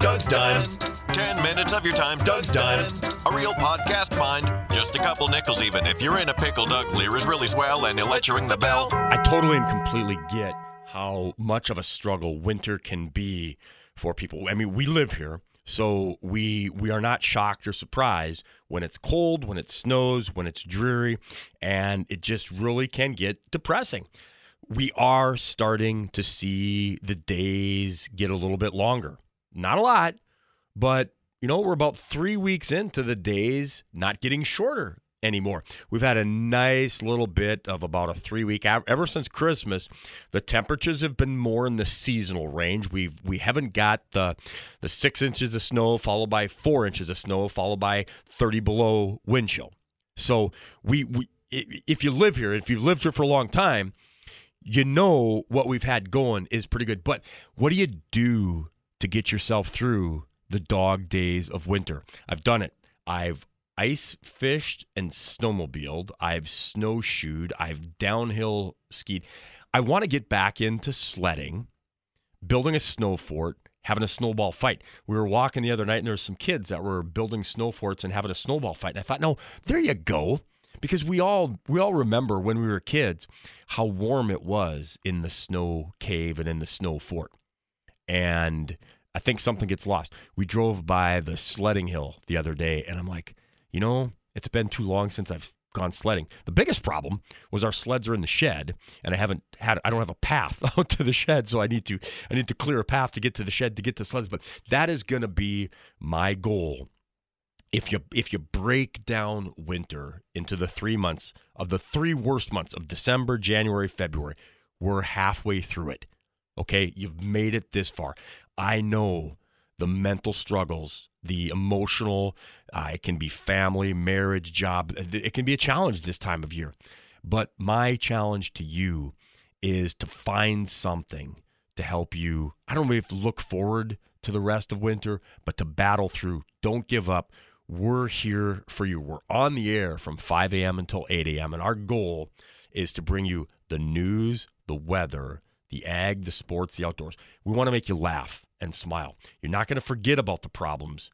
Doug's Dime. 10 minutes of your time, Doug's Dime. A real podcast find. Just a couple nickels even. If you're in a pickle, Doug Lear is really swell and he'll let you ring the bell. I totally and completely get how much of a struggle winter can be for people. I mean, we live here, so we we are not shocked or surprised when it's cold, when it snows, when it's dreary, and it just really can get depressing. We are starting to see the days get a little bit longer. Not a lot, but you know, we're about three weeks into the days not getting shorter anymore. We've had a nice little bit of about a three week ever since Christmas. The temperatures have been more in the seasonal range. We've we haven't got the the six inches of snow followed by four inches of snow followed by thirty below wind chill. So we we if you live here, if you've lived here for a long time, you know what we've had going is pretty good. But what do you do to get yourself through the dog days of winter. I've done it. I've ice fished and snowmobiled. I've snowshoed. I've downhill skied. I want to get back into sledding, building a snow fort, having a snowball fight. We were walking the other night and there were some kids that were building snow forts and having a snowball fight. And I thought, no, there you go. Because we all we all remember when we were kids how warm it was in the snow cave and in the snow fort. And I think something gets lost. We drove by the sledding hill the other day, and I'm like, you know, it's been too long since I've gone sledding. The biggest problem was our sleds are in the shed, and I haven't had I don't have a path out to the shed, so I need to I need to clear a path to get to the shed to get to sleds. But that is going to be my goal. If you if you break down winter into the three months of the three worst months of December, January, February, we're halfway through it. Okay, you've made it this far. I know the mental struggles, the emotional, uh, it can be family, marriage, job. It can be a challenge this time of year. But my challenge to you is to find something to help you. I don't know if look forward to the rest of winter, but to battle through. Don't give up. We're here for you. We're on the air from 5 a.m. until 8 a.m. And our goal is to bring you the news, the weather, the ag, the sports, the outdoors. We want to make you laugh and smile. You're not going to forget about the problems,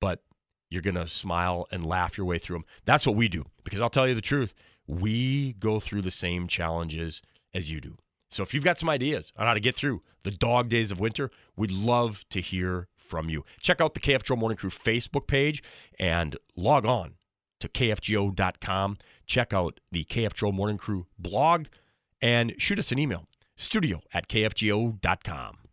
but you're going to smile and laugh your way through them. That's what we do. Because I'll tell you the truth, we go through the same challenges as you do. So if you've got some ideas on how to get through the dog days of winter, we'd love to hear from you. Check out the KFGO Morning Crew Facebook page and log on to kfgo.com. Check out the KFGO Morning Crew blog and shoot us an email studio at kfgo.com.